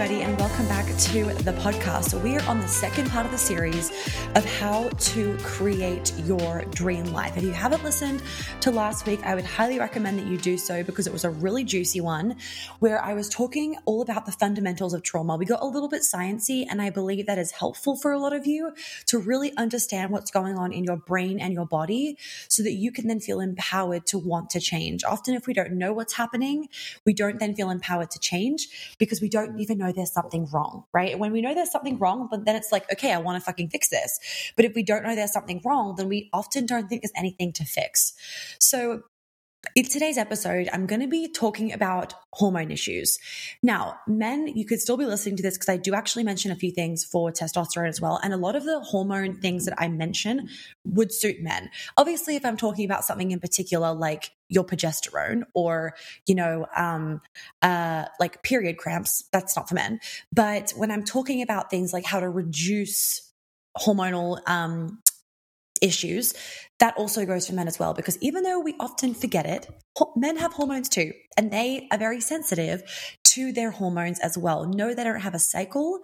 Everybody, and welcome back to the podcast. We are on the second part of the series of how to create your dream life. If you haven't listened to last week, I would highly recommend that you do so because it was a really juicy one where I was talking all about the fundamentals of trauma. We got a little bit sciencey, and I believe that is helpful for a lot of you to really understand what's going on in your brain and your body so that you can then feel empowered to want to change. Often, if we don't know what's happening, we don't then feel empowered to change because we don't even know there's something wrong, right? When we know there's something wrong, but then it's like, okay, I want to fucking fix this. But if we don't know there's something wrong, then we often don't think there's anything to fix. So in today's episode, I'm going to be talking about hormone issues. Now, men, you could still be listening to this because I do actually mention a few things for testosterone as well. And a lot of the hormone things that I mention would suit men. Obviously, if I'm talking about something in particular, like your progesterone or, you know, um, uh, like period cramps, that's not for men. But when I'm talking about things like how to reduce hormonal um, issues, that also goes for men as well. Because even though we often forget it, men have hormones too, and they are very sensitive to their hormones as well. No, they don't have a cycle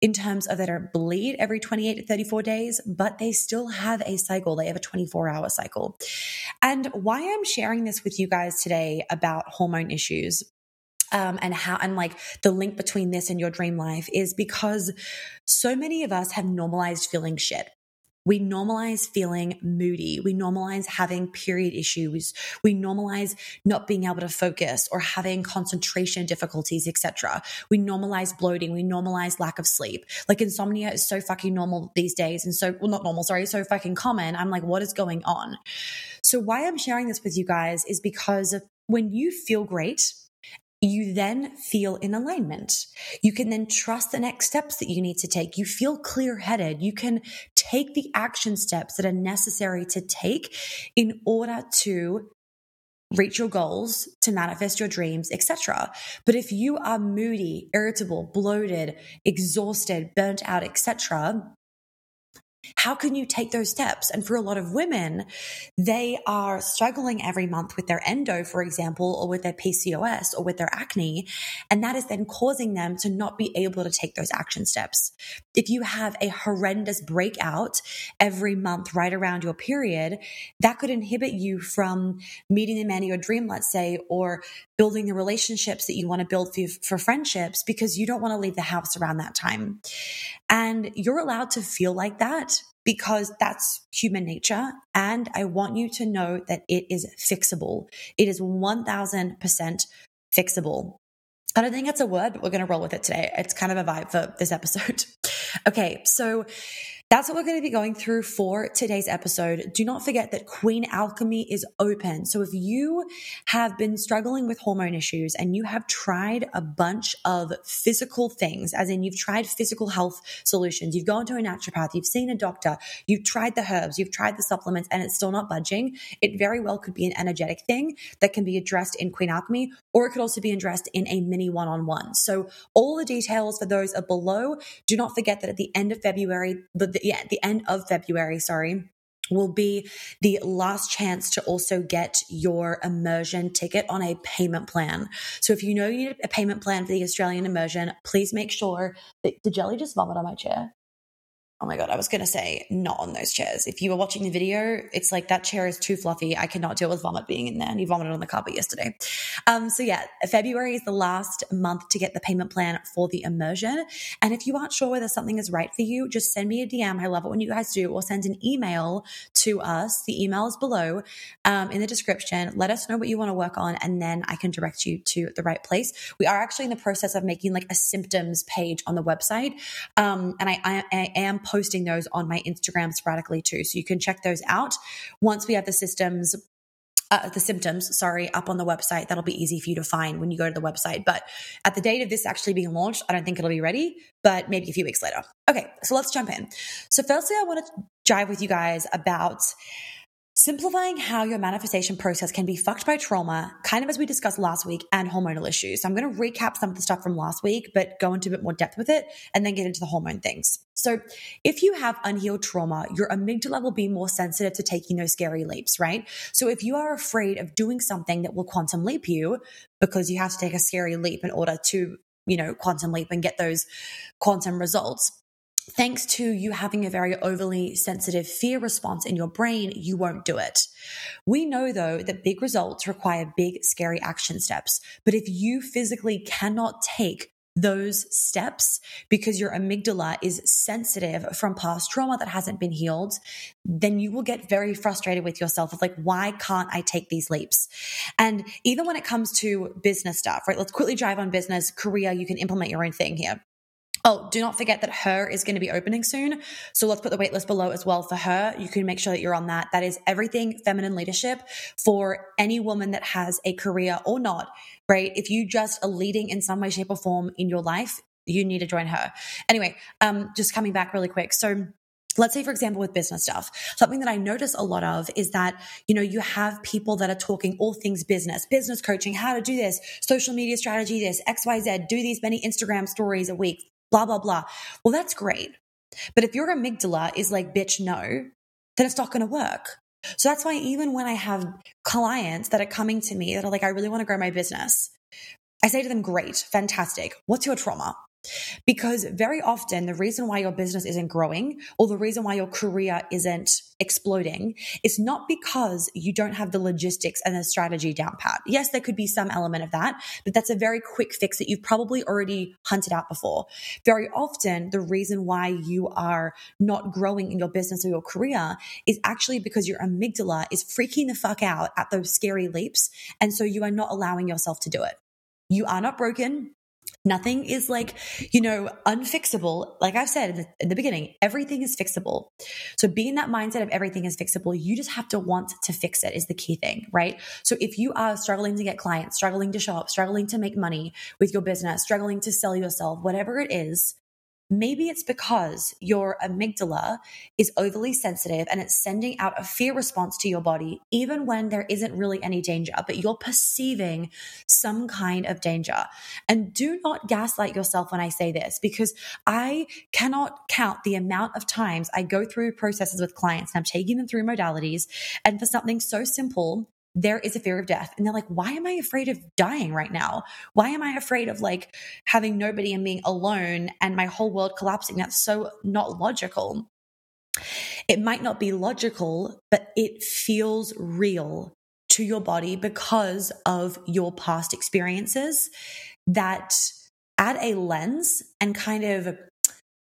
in terms of they don't bleed every 28 to 34 days, but they still have a cycle. They have a 24 hour cycle. And why I'm sharing this with you guys today about hormone issues um, and how and like the link between this and your dream life is because so many of us have normalized feeling shit. We normalize feeling moody. We normalize having period issues. We normalize not being able to focus or having concentration difficulties, etc. We normalize bloating. We normalize lack of sleep. Like insomnia is so fucking normal these days. And so, well, not normal, sorry, so fucking common. I'm like, what is going on? So why I'm sharing this with you guys is because when you feel great, you then feel in alignment. You can then trust the next steps that you need to take. You feel clear headed. You can take the action steps that are necessary to take in order to reach your goals, to manifest your dreams, etc. But if you are moody, irritable, bloated, exhausted, burnt out, etc., how can you take those steps? And for a lot of women, they are struggling every month with their endo, for example, or with their PCOS or with their acne. And that is then causing them to not be able to take those action steps. If you have a horrendous breakout every month right around your period, that could inhibit you from meeting the man of your dream, let's say, or building the relationships that you want to build for, for friendships because you don't want to leave the house around that time. And you're allowed to feel like that because that's human nature. And I want you to know that it is fixable. It is 1000% fixable. I don't think that's a word, but we're going to roll with it today. It's kind of a vibe for this episode. okay. So that's what we're going to be going through for today's episode. Do not forget that Queen Alchemy is open. So if you have been struggling with hormone issues and you have tried a bunch of physical things, as in you've tried physical health solutions, you've gone to a naturopath, you've seen a doctor, you've tried the herbs, you've tried the supplements, and it's still not budging, it very well could be an energetic thing that can be addressed in Queen Alchemy, or it could also be addressed in a mini one on one. So all the details for those are below. Do not forget that at the end of February, the the, yeah, the end of February, sorry, will be the last chance to also get your immersion ticket on a payment plan. So if you know you need a payment plan for the Australian immersion, please make sure that did Jelly just vomit on my chair? Oh my God, I was going to say not on those chairs. If you were watching the video, it's like that chair is too fluffy. I cannot deal with vomit being in there. And you vomited on the carpet yesterday. Um, so yeah, February is the last month to get the payment plan for the immersion. And if you aren't sure whether something is right for you, just send me a DM. I love it when you guys do, or send an email to us. The email is below um, in the description. Let us know what you want to work on, and then I can direct you to the right place. We are actually in the process of making like a symptoms page on the website. Um, and I, I, I am posting those on my Instagram sporadically too. So you can check those out once we have the systems uh, the symptoms, sorry, up on the website. That'll be easy for you to find when you go to the website. But at the date of this actually being launched, I don't think it'll be ready, but maybe a few weeks later. Okay, so let's jump in. So, firstly, I want to jive with you guys about simplifying how your manifestation process can be fucked by trauma, kind of as we discussed last week, and hormonal issues. So I'm going to recap some of the stuff from last week, but go into a bit more depth with it and then get into the hormone things. So if you have unhealed trauma, your amygdala will be more sensitive to taking those scary leaps, right? So if you are afraid of doing something that will quantum leap you because you have to take a scary leap in order to you know, quantum leap and get those quantum results thanks to you having a very overly sensitive fear response in your brain, you won't do it. We know though that big results require big, scary action steps. But if you physically cannot take those steps because your amygdala is sensitive from past trauma that hasn't been healed, then you will get very frustrated with yourself of like, why can't I take these leaps? And even when it comes to business stuff, right? Let's quickly drive on business, career, you can implement your own thing here. Oh, do not forget that her is going to be opening soon. So let's put the waitlist below as well for her. You can make sure that you're on that. That is everything feminine leadership for any woman that has a career or not, right? If you just are leading in some way, shape, or form in your life, you need to join her. Anyway, um, just coming back really quick. So let's say for example with business stuff something that i notice a lot of is that you know you have people that are talking all things business business coaching how to do this social media strategy this xyz do these many instagram stories a week blah, blah, blah. Well, that's great. But if your amygdala is like, bitch, no, then it's not going to work. So that's why even when I have clients that are coming to me that are like, I really want to grow my business, I say to them, great, fantastic. What's your trauma? Because very often, the reason why your business isn't growing or the reason why your career isn't exploding is not because you don't have the logistics and the strategy down pat. Yes, there could be some element of that, but that's a very quick fix that you've probably already hunted out before. Very often, the reason why you are not growing in your business or your career is actually because your amygdala is freaking the fuck out at those scary leaps. And so you are not allowing yourself to do it. You are not broken. Nothing is like, you know, unfixable. Like I've said in the, in the, beginning, everything is fixable. So be in that mindset of everything is fixable. You just have to want to fix it is the key thing, right? So if you are struggling to get clients, struggling to show up, struggling to make money with your business, struggling to sell yourself, whatever it is, Maybe it's because your amygdala is overly sensitive and it's sending out a fear response to your body, even when there isn't really any danger, but you're perceiving some kind of danger. And do not gaslight yourself when I say this, because I cannot count the amount of times I go through processes with clients and I'm taking them through modalities. And for something so simple there is a fear of death. And they're like, why am I afraid of dying right now? Why am I afraid of like having nobody and being alone and my whole world collapsing? That's so not logical. It might not be logical, but it feels real to your body because of your past experiences that add a lens and kind of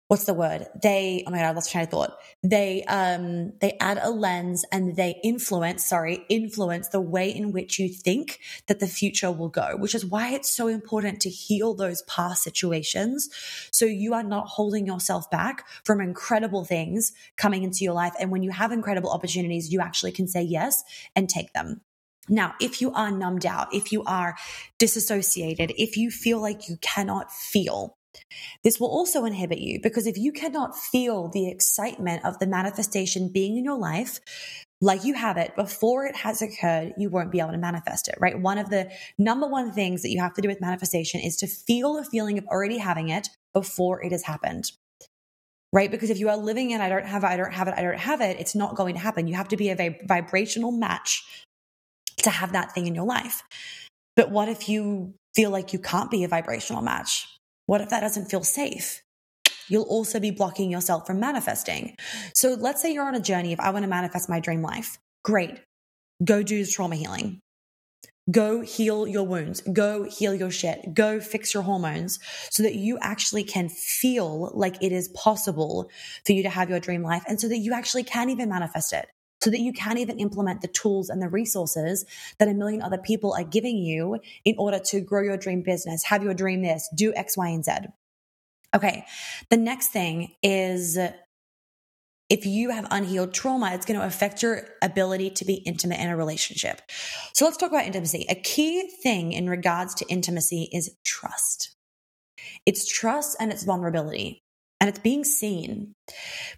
what's the word? They, oh my God, I lost train of thought. They, um, they add a lens and they influence, sorry, influence the way in which you think that the future will go, which is why it's so important to heal those past situations. So you are not holding yourself back from incredible things coming into your life. And when you have incredible opportunities, you actually can say yes and take them. Now, if you are numbed out, if you are disassociated, if you feel like you cannot feel, this will also inhibit you because if you cannot feel the excitement of the manifestation being in your life, like you have it before it has occurred, you won't be able to manifest it, right? One of the number one things that you have to do with manifestation is to feel the feeling of already having it before it has happened. Right? Because if you are living in, I don't have it, I don't have it, I don't have it, it's not going to happen. You have to be a vibrational match to have that thing in your life. But what if you feel like you can't be a vibrational match? What if that doesn't feel safe? You'll also be blocking yourself from manifesting. So let's say you're on a journey of, I want to manifest my dream life. Great. Go do trauma healing. Go heal your wounds. Go heal your shit. Go fix your hormones so that you actually can feel like it is possible for you to have your dream life and so that you actually can even manifest it so that you can even implement the tools and the resources that a million other people are giving you in order to grow your dream business, have your dream this, do X, Y, and Z. Okay. The next thing is if you have unhealed trauma, it's going to affect your ability to be intimate in a relationship. So let's talk about intimacy. A key thing in regards to intimacy is trust. It's trust and it's vulnerability and it's being seen.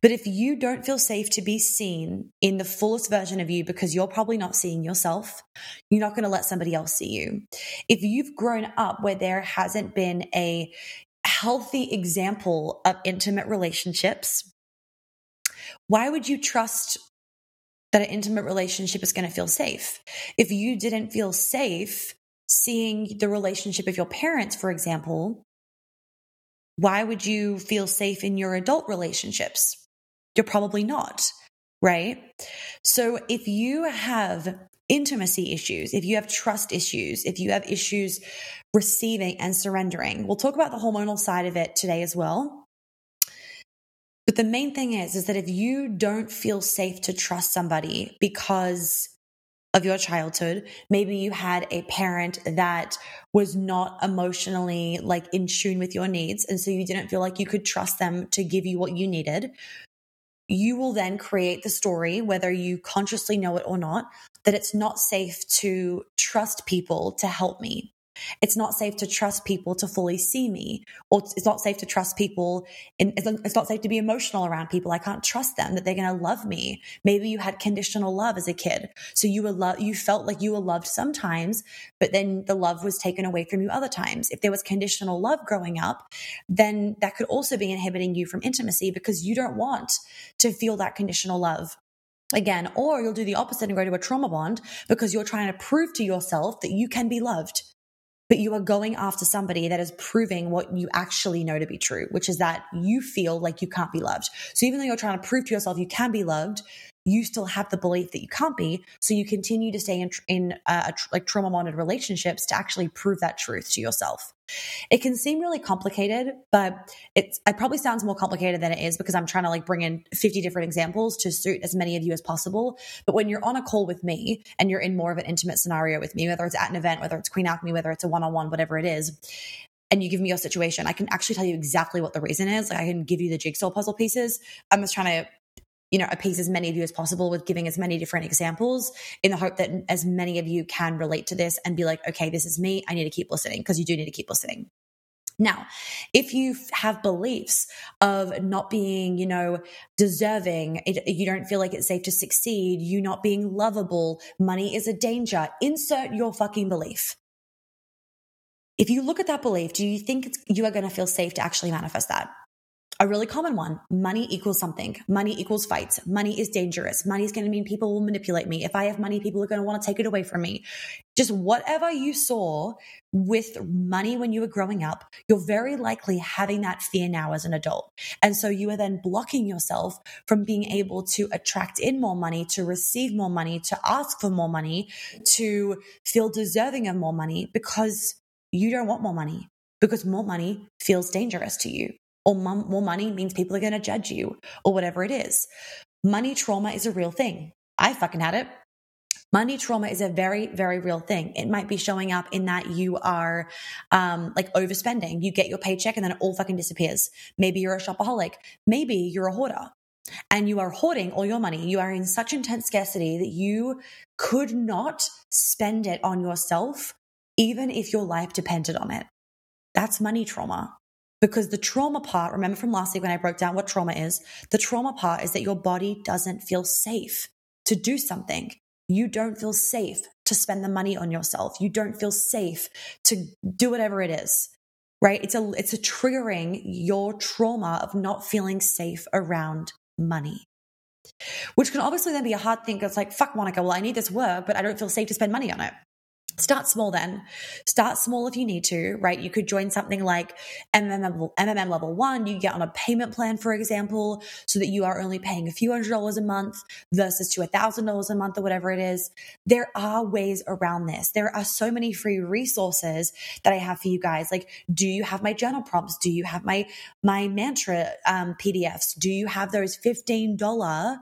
But if you don't feel safe to be seen in the fullest version of you because you're probably not seeing yourself, you're not going to let somebody else see you. If you've grown up where there hasn't been a healthy example of intimate relationships, why would you trust that an intimate relationship is going to feel safe? If you didn't feel safe seeing the relationship of your parents, for example, why would you feel safe in your adult relationships? You're probably not, right? So if you have intimacy issues, if you have trust issues, if you have issues receiving and surrendering, we'll talk about the hormonal side of it today as well. But the main thing is, is that if you don't feel safe to trust somebody because of your childhood. Maybe you had a parent that was not emotionally like in tune with your needs. And so you didn't feel like you could trust them to give you what you needed. You will then create the story, whether you consciously know it or not, that it's not safe to trust people to help me. It's not safe to trust people to fully see me, or it's not safe to trust people. In, it's not safe to be emotional around people. I can't trust them that they're going to love me. Maybe you had conditional love as a kid, so you were lo- you felt like you were loved sometimes, but then the love was taken away from you other times. If there was conditional love growing up, then that could also be inhibiting you from intimacy because you don't want to feel that conditional love again, or you'll do the opposite and go to a trauma bond because you're trying to prove to yourself that you can be loved but you are going after somebody that is proving what you actually know to be true, which is that you feel like you can't be loved. So even though you're trying to prove to yourself you can be loved, you still have the belief that you can't be. So you continue to stay in, in uh, like trauma bonded relationships to actually prove that truth to yourself. It can seem really complicated, but it's it probably sounds more complicated than it is because I'm trying to like bring in 50 different examples to suit as many of you as possible. But when you're on a call with me and you're in more of an intimate scenario with me, whether it's at an event, whether it's Queen Alchemy, whether it's a one-on-one, whatever it is, and you give me your situation, I can actually tell you exactly what the reason is. Like I can give you the jigsaw puzzle pieces. I'm just trying to you know, appease as many of you as possible with giving as many different examples in the hope that as many of you can relate to this and be like, okay, this is me. I need to keep listening because you do need to keep listening. Now, if you have beliefs of not being, you know, deserving, it, you don't feel like it's safe to succeed, you not being lovable, money is a danger, insert your fucking belief. If you look at that belief, do you think you are going to feel safe to actually manifest that? A really common one money equals something. Money equals fights. Money is dangerous. Money is going to mean people will manipulate me. If I have money, people are going to want to take it away from me. Just whatever you saw with money when you were growing up, you're very likely having that fear now as an adult. And so you are then blocking yourself from being able to attract in more money, to receive more money, to ask for more money, to feel deserving of more money because you don't want more money because more money feels dangerous to you or more money means people are going to judge you or whatever it is. Money trauma is a real thing. I fucking had it. Money trauma is a very, very real thing. It might be showing up in that you are um, like overspending. You get your paycheck and then it all fucking disappears. Maybe you're a shopaholic. Maybe you're a hoarder and you are hoarding all your money. You are in such intense scarcity that you could not spend it on yourself, even if your life depended on it. That's money trauma. Because the trauma part, remember from last week when I broke down what trauma is, the trauma part is that your body doesn't feel safe to do something. You don't feel safe to spend the money on yourself. You don't feel safe to do whatever it is. Right? It's a it's a triggering your trauma of not feeling safe around money. Which can obviously then be a hard thing. It's like, fuck Monica, well, I need this work, but I don't feel safe to spend money on it. Start small then. Start small if you need to, right? You could join something like MMM level, MMM level one. You get on a payment plan, for example, so that you are only paying a few hundred dollars a month versus to a thousand dollars a month or whatever it is. There are ways around this. There are so many free resources that I have for you guys. Like, do you have my journal prompts? Do you have my, my mantra um, PDFs? Do you have those $15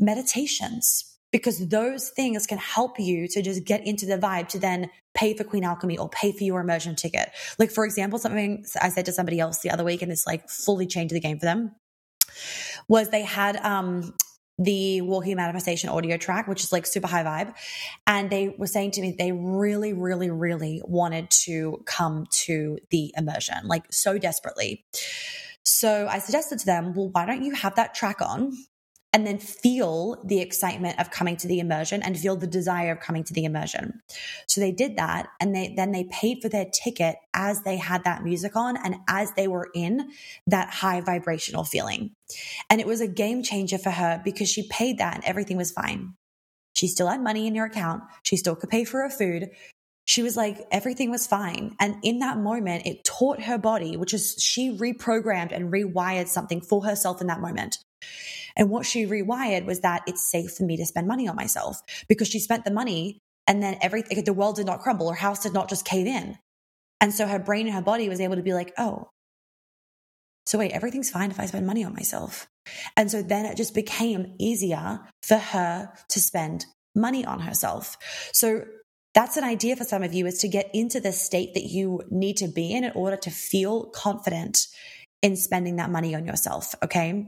meditations? Because those things can help you to just get into the vibe to then pay for Queen Alchemy or pay for your immersion ticket. Like, for example, something I said to somebody else the other week, and this like fully changed the game for them was they had, um, the walking manifestation audio track, which is like super high vibe. And they were saying to me they really, really, really wanted to come to the immersion, like so desperately. So I suggested to them, well, why don't you have that track on? And then feel the excitement of coming to the immersion and feel the desire of coming to the immersion. So they did that and they then they paid for their ticket as they had that music on and as they were in that high vibrational feeling. And it was a game changer for her because she paid that and everything was fine. She still had money in her account. She still could pay for her food. she was like, everything was fine. And in that moment, it taught her body, which is she reprogrammed and rewired something for herself in that moment. And what she rewired was that it's safe for me to spend money on myself because she spent the money and then everything, the world did not crumble, her house did not just cave in. And so her brain and her body was able to be like, oh, so wait, everything's fine if I spend money on myself. And so then it just became easier for her to spend money on herself. So that's an idea for some of you is to get into the state that you need to be in in order to feel confident in spending that money on yourself. Okay.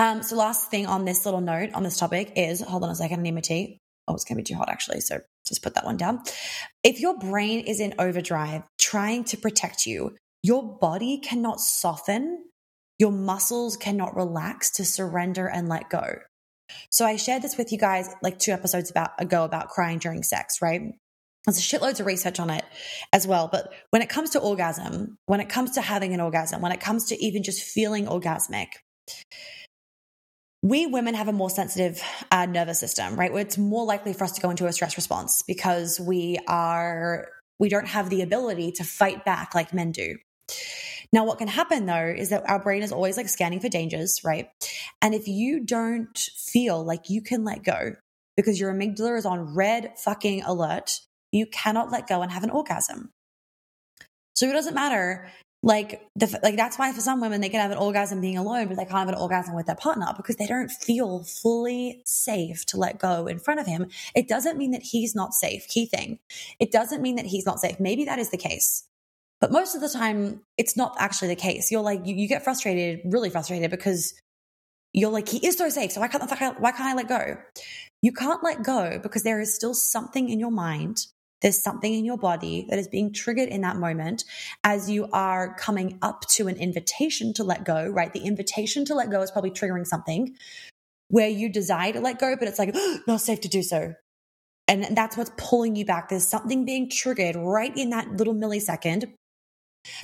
Um, so last thing on this little note on this topic is hold on a second, I need my tea. Oh, it's gonna be too hot actually. So just put that one down. If your brain is in overdrive trying to protect you, your body cannot soften, your muscles cannot relax to surrender and let go. So I shared this with you guys like two episodes about ago about crying during sex, right? There's shitloads of research on it as well. But when it comes to orgasm, when it comes to having an orgasm, when it comes to even just feeling orgasmic, we women have a more sensitive uh, nervous system, right? It's more likely for us to go into a stress response because we are we don't have the ability to fight back like men do. Now, what can happen though is that our brain is always like scanning for dangers, right? And if you don't feel like you can let go because your amygdala is on red fucking alert, you cannot let go and have an orgasm. So it doesn't matter. Like the like that's why for some women they can have an orgasm being alone, but they can't have an orgasm with their partner because they don't feel fully safe to let go in front of him. It doesn't mean that he's not safe. Key thing. It doesn't mean that he's not safe. Maybe that is the case. But most of the time, it's not actually the case. You're like, you, you get frustrated, really frustrated because you're like, he is so safe. So why can't, why can't I let go? You can't let go because there is still something in your mind. There's something in your body that is being triggered in that moment as you are coming up to an invitation to let go, right? The invitation to let go is probably triggering something where you desire to let go, but it's like, oh, not safe to do so. And that's what's pulling you back. There's something being triggered right in that little millisecond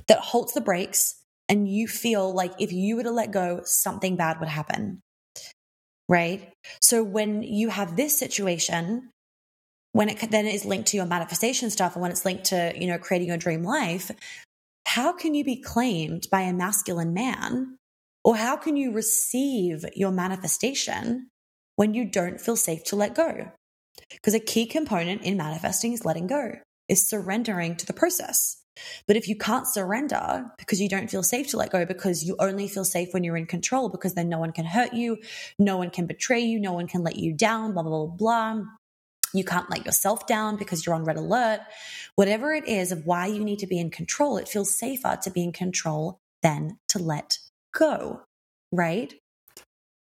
that halts the brakes and you feel like if you were to let go, something bad would happen. Right. So when you have this situation, when it then is linked to your manifestation stuff and when it's linked to, you know, creating your dream life, how can you be claimed by a masculine man? Or how can you receive your manifestation when you don't feel safe to let go? Because a key component in manifesting is letting go, is surrendering to the process. But if you can't surrender because you don't feel safe to let go, because you only feel safe when you're in control, because then no one can hurt you, no one can betray you, no one can let you down, blah, blah, blah, blah. You can't let yourself down because you're on red alert. Whatever it is of why you need to be in control, it feels safer to be in control than to let go, right?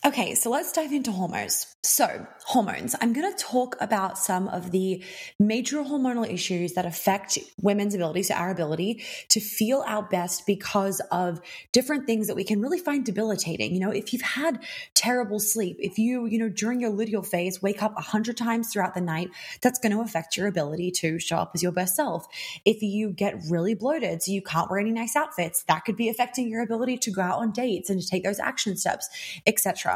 Okay, so let's dive into hormones. So, hormones. I'm going to talk about some of the major hormonal issues that affect women's ability, so our ability to feel our best because of different things that we can really find debilitating. You know, if you've had terrible sleep, if you, you know, during your luteal phase wake up a hundred times throughout the night, that's going to affect your ability to show up as your best self. If you get really bloated, so you can't wear any nice outfits, that could be affecting your ability to go out on dates and to take those action steps, etc.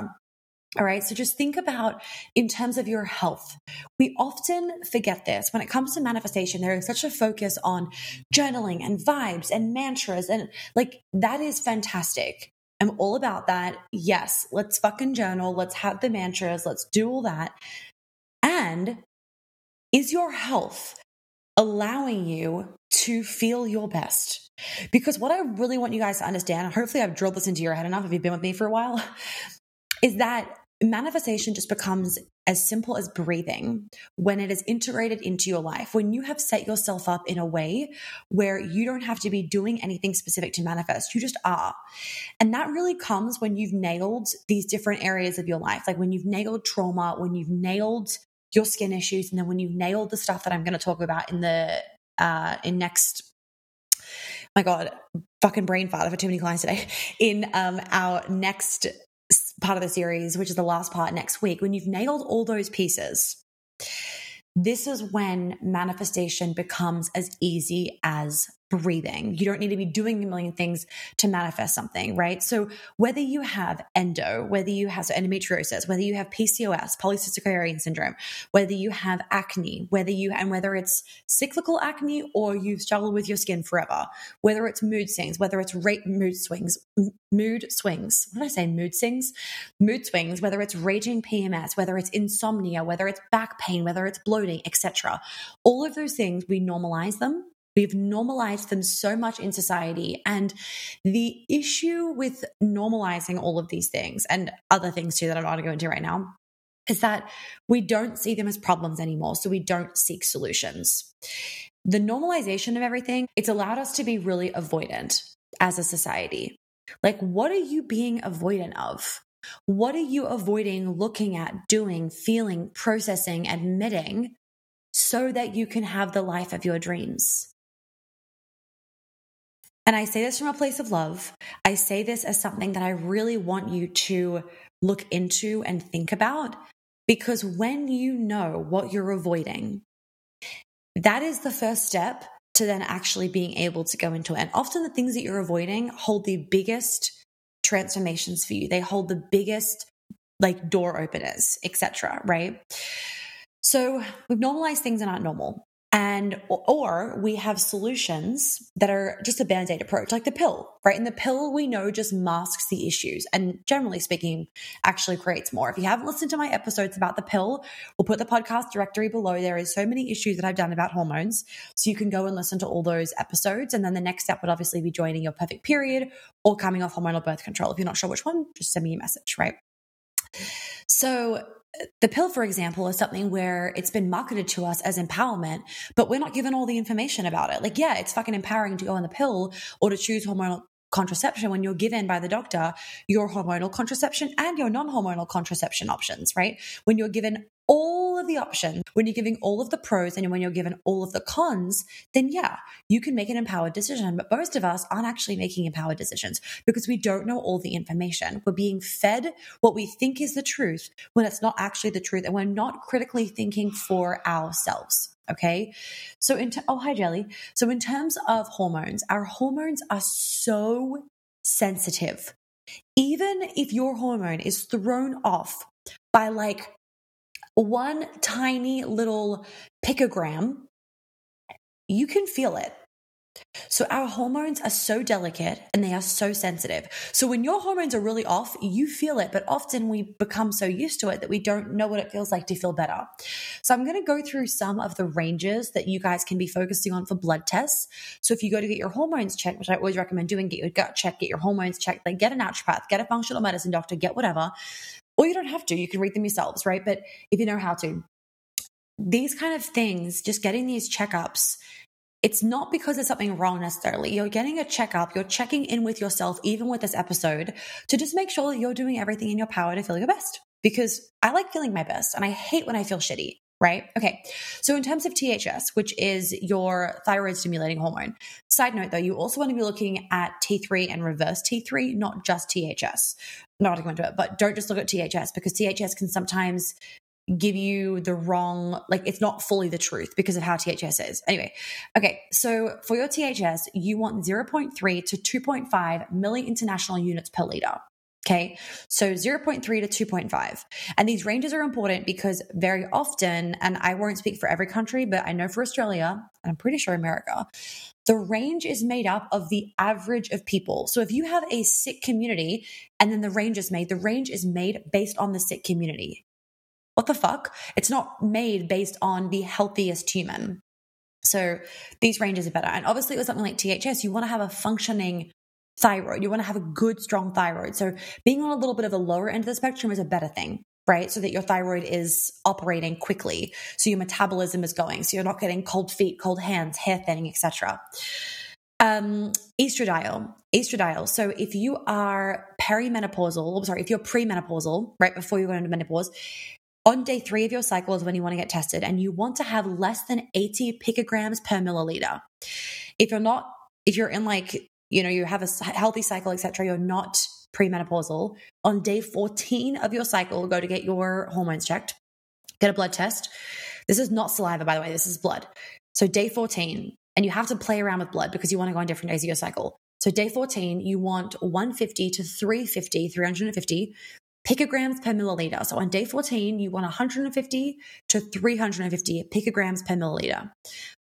All right. So just think about in terms of your health. We often forget this when it comes to manifestation. There is such a focus on journaling and vibes and mantras. And like that is fantastic. I'm all about that. Yes. Let's fucking journal. Let's have the mantras. Let's do all that. And is your health allowing you to feel your best? Because what I really want you guys to understand, hopefully I've drilled this into your head enough if you've been with me for a while, is that manifestation just becomes as simple as breathing when it is integrated into your life. When you have set yourself up in a way where you don't have to be doing anything specific to manifest, you just are. And that really comes when you've nailed these different areas of your life, like when you've nailed trauma, when you've nailed your skin issues, and then when you've nailed the stuff that I'm going to talk about in the uh in next my god fucking brain fart for too many clients today in um our next part of the series, which is the last part next week, when you've nailed all those pieces, this is when manifestation becomes as easy as breathing. You don't need to be doing a million things to manifest something, right? So whether you have endo, whether you have endometriosis, whether you have PCOS, polycystic ovarian syndrome, whether you have acne, whether you and whether it's cyclical acne or you've struggled with your skin forever, whether it's mood swings, whether it's rate mood swings, mood swings. What did I say? Mood swings, mood swings. Whether it's raging PMS, whether it's insomnia, whether it's back pain, whether it's bloating, etc. All of those things we normalize them We've normalized them so much in society. And the issue with normalizing all of these things and other things too that I'm not going to go into right now is that we don't see them as problems anymore. So we don't seek solutions. The normalization of everything, it's allowed us to be really avoidant as a society. Like, what are you being avoidant of? What are you avoiding looking at, doing, feeling, processing, admitting so that you can have the life of your dreams? And I say this from a place of love. I say this as something that I really want you to look into and think about because when you know what you're avoiding, that is the first step to then actually being able to go into it. And often the things that you're avoiding hold the biggest transformations for you. They hold the biggest like door openers, etc. Right? So we've normalized things that aren't normal and or we have solutions that are just a band-aid approach like the pill right? And the pill we know just masks the issues. And generally speaking actually creates more. If you haven't listened to my episodes about the pill we'll put the podcast directory below. There is so many issues that i've done about hormones. So you can go and listen to all those episodes. And then the next step would obviously be joining your perfect period or coming off hormonal birth control. If you're not sure which one just send me a message right? So the pill, for example, is something where it's been marketed to us as empowerment, but we're not given all the information about it. Like, yeah, it's fucking empowering to go on the pill or to choose hormonal contraception when you're given by the doctor your hormonal contraception and your non hormonal contraception options, right? When you're given all of the options, when you're giving all of the pros and when you're given all of the cons, then yeah, you can make an empowered decision. But most of us aren't actually making empowered decisions because we don't know all the information. We're being fed what we think is the truth when it's not actually the truth and we're not critically thinking for ourselves. Okay. So in, t- oh, hi, Jelly. So in terms of hormones, our hormones are so sensitive. Even if your hormone is thrown off by like one tiny little picogram, you can feel it. So our hormones are so delicate and they are so sensitive. So when your hormones are really off, you feel it, but often we become so used to it that we don't know what it feels like to feel better. So I'm going to go through some of the ranges that you guys can be focusing on for blood tests. So if you go to get your hormones checked, which I always recommend doing, get your gut checked, get your hormones checked, like get a naturopath, get a functional medicine doctor, get whatever. Or you don't have to, you can read them yourselves, right? But if you know how to, these kind of things, just getting these checkups it's not because there's something wrong necessarily. You're getting a checkup, you're checking in with yourself, even with this episode, to just make sure that you're doing everything in your power to feel your best. Because I like feeling my best and I hate when I feel shitty, right? Okay. So, in terms of THS, which is your thyroid stimulating hormone, side note though, you also want to be looking at T3 and reverse T3, not just THS. Not going to go into it, but don't just look at THS because THS can sometimes give you the wrong, like it's not fully the truth because of how THS is. Anyway, okay, so for your THS, you want 0.3 to 2.5 milli international units per liter. Okay, so 0.3 to 2.5. And these ranges are important because very often, and I won't speak for every country, but I know for Australia, and I'm pretty sure America, the range is made up of the average of people. So if you have a sick community and then the range is made, the range is made based on the sick community. What the fuck? It's not made based on the healthiest human. So these ranges are better. And obviously, with something like THS, you want to have a functioning thyroid. You want to have a good, strong thyroid. So being on a little bit of the lower end of the spectrum is a better thing, right? So that your thyroid is operating quickly. So your metabolism is going. So you're not getting cold feet, cold hands, hair thinning, etc. Um, estradiol, estradiol. So if you are perimenopausal, sorry, if you're premenopausal, right before you go into menopause, on day three of your cycle is when you want to get tested, and you want to have less than 80 picograms per milliliter. If you're not, if you're in like, you know, you have a healthy cycle, etc., you're not premenopausal. On day 14 of your cycle, go to get your hormones checked, get a blood test. This is not saliva, by the way, this is blood. So day 14, and you have to play around with blood because you want to go on different days of your cycle. So day 14, you want 150 to 350, 350 picograms per milliliter. So on day 14, you want 150 to 350 picograms per milliliter.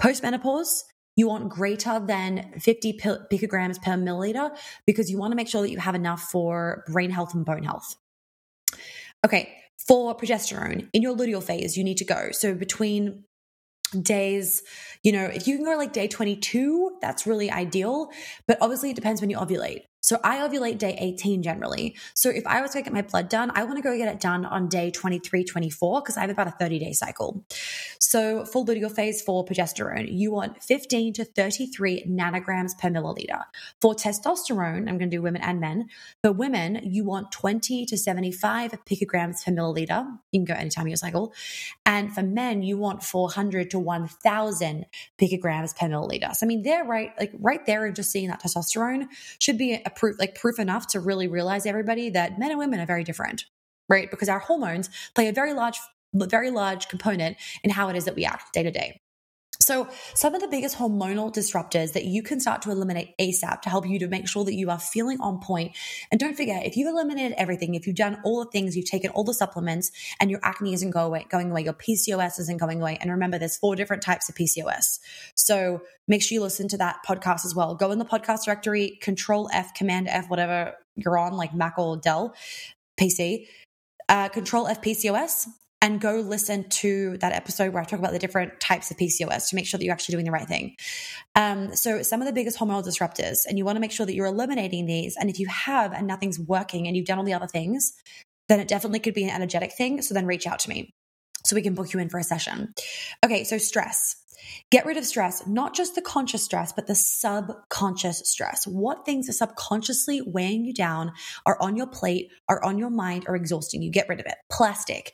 Postmenopause, you want greater than 50 picograms per milliliter because you want to make sure that you have enough for brain health and bone health. Okay, for progesterone in your luteal phase, you need to go. So between days, you know, if you can go like day 22, that's really ideal. But obviously, it depends when you ovulate. So I ovulate day 18 generally. So if I was to get my blood done, I want to go get it done on day 23, 24, because I have about a 30 day cycle. So full luteal phase for progesterone, you want 15 to 33 nanograms per milliliter. For testosterone, I'm going to do women and men. For women, you want 20 to 75 picograms per milliliter. You can go anytime in your cycle. And for men, you want 400 to 1000 picograms per milliliter. So I mean, they're right, like right there, and just seeing that testosterone should be a proof, like proof enough to really realize everybody that men and women are very different, right? Because our hormones play a very large, very large component in how it is that we act day to day. So, some of the biggest hormonal disruptors that you can start to eliminate ASAP to help you to make sure that you are feeling on point. And don't forget, if you've eliminated everything, if you've done all the things, you've taken all the supplements, and your acne isn't go away, going away, your PCOS isn't going away. And remember, there's four different types of PCOS. So, make sure you listen to that podcast as well. Go in the podcast directory, Control F, Command F, whatever you're on, like Mac or Dell PC. Uh, Control F PCOS and go listen to that episode where I talk about the different types of PCOS to make sure that you're actually doing the right thing. Um, so, some of the biggest hormonal disruptors, and you want to make sure that you're eliminating these. And if you have and nothing's working and you've done all the other things, then it definitely could be an energetic thing. So, then reach out to me so we can book you in for a session. Okay, so stress. Get rid of stress, not just the conscious stress, but the subconscious stress. What things are subconsciously weighing you down, are on your plate, are on your mind, are exhausting you? Get rid of it. Plastic.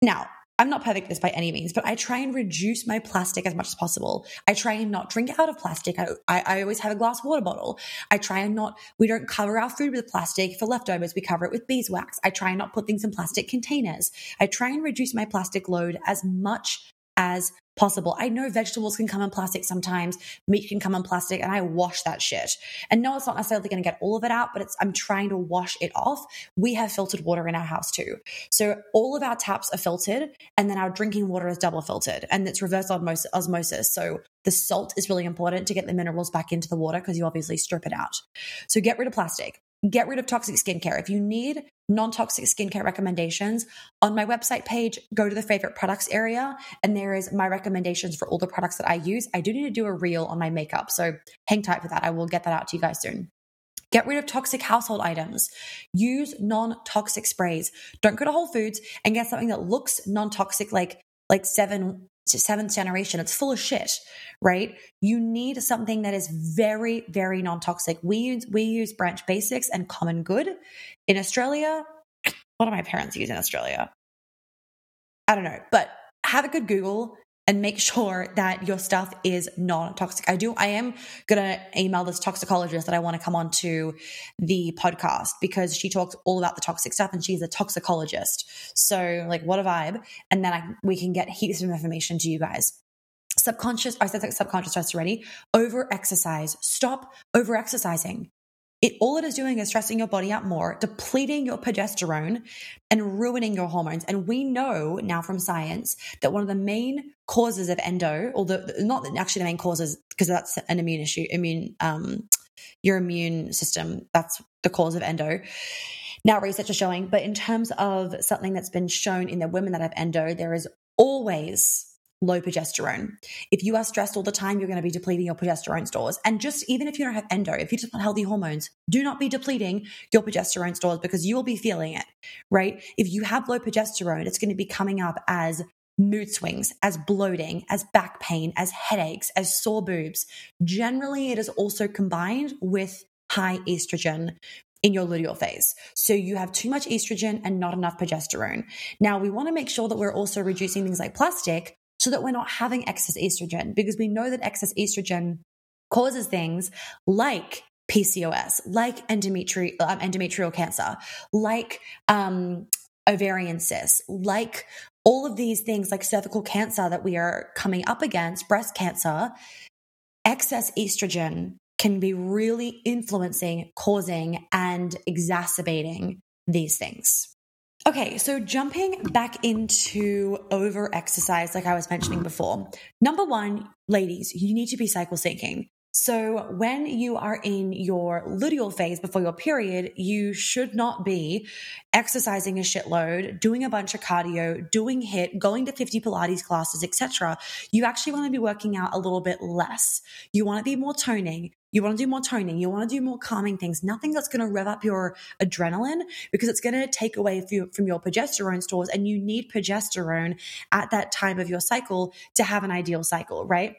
Now, I'm not perfect at this by any means, but I try and reduce my plastic as much as possible. I try and not drink out of plastic. I, I, I, always have a glass water bottle. I try and not, we don't cover our food with plastic. For leftovers, we cover it with beeswax. I try and not put things in plastic containers. I try and reduce my plastic load as much as possible. I know vegetables can come in plastic sometimes, meat can come in plastic, and I wash that shit. And no, it's not necessarily going to get all of it out, but it's I'm trying to wash it off. We have filtered water in our house too. So all of our taps are filtered, and then our drinking water is double filtered, and it's reverse osmosis. So the salt is really important to get the minerals back into the water because you obviously strip it out. So get rid of plastic get rid of toxic skincare. If you need non toxic skincare recommendations, on my website page, go to the favorite products area, and there is my recommendations for all the products that I use. I do need to do a reel on my makeup, so hang tight for that. I will get that out to you guys soon. Get rid of toxic household items. Use non toxic sprays. Don't go to Whole Foods and get something that looks non toxic, like like seven seventh generation. It's full of shit, right? You need something that is very, very non-toxic. We use we use Branch Basics and Common Good in Australia. What do my parents use in Australia? I don't know, but have a good Google and make sure that your stuff is non-toxic. I do, I am gonna email this toxicologist that I want to come on to the podcast because she talks all about the toxic stuff and she's a toxicologist. So like what a vibe. And then I, we can get heaps of information to you guys subconscious i said subconscious stress already over exercise stop over exercising it all it is doing is stressing your body out more, depleting your progesterone and ruining your hormones. And we know now from science that one of the main causes of endo, although not actually the main causes, because that's an immune issue, immune um your immune system, that's the cause of endo. Now research is showing, but in terms of something that's been shown in the women that have endo, there is always low progesterone. If you are stressed all the time, you're going to be depleting your progesterone stores. And just even if you don't have endo, if you just want healthy hormones, do not be depleting your progesterone stores because you will be feeling it, right? If you have low progesterone, it's going to be coming up as mood swings, as bloating, as back pain, as headaches, as sore boobs. Generally, it is also combined with high estrogen in your luteal phase. So you have too much estrogen and not enough progesterone. Now, we want to make sure that we're also reducing things like plastic so that we're not having excess estrogen because we know that excess estrogen causes things like PCOS, like endometri- um, endometrial cancer, like um, ovarian cysts, like all of these things like cervical cancer that we are coming up against, breast cancer. excess estrogen can be really influencing, causing, and exacerbating these things. Okay, so jumping back into over exercise, like I was mentioning before. Number one, ladies, you need to be cycle syncing. So, when you are in your luteal phase before your period, you should not be exercising a shitload, doing a bunch of cardio, doing HIIT, going to 50 Pilates classes, etc. You actually want to be working out a little bit less. You want to be more toning. You want to do more toning. You want to do more calming things. Nothing that's going to rev up your adrenaline because it's going to take away from your progesterone stores. And you need progesterone at that time of your cycle to have an ideal cycle, right?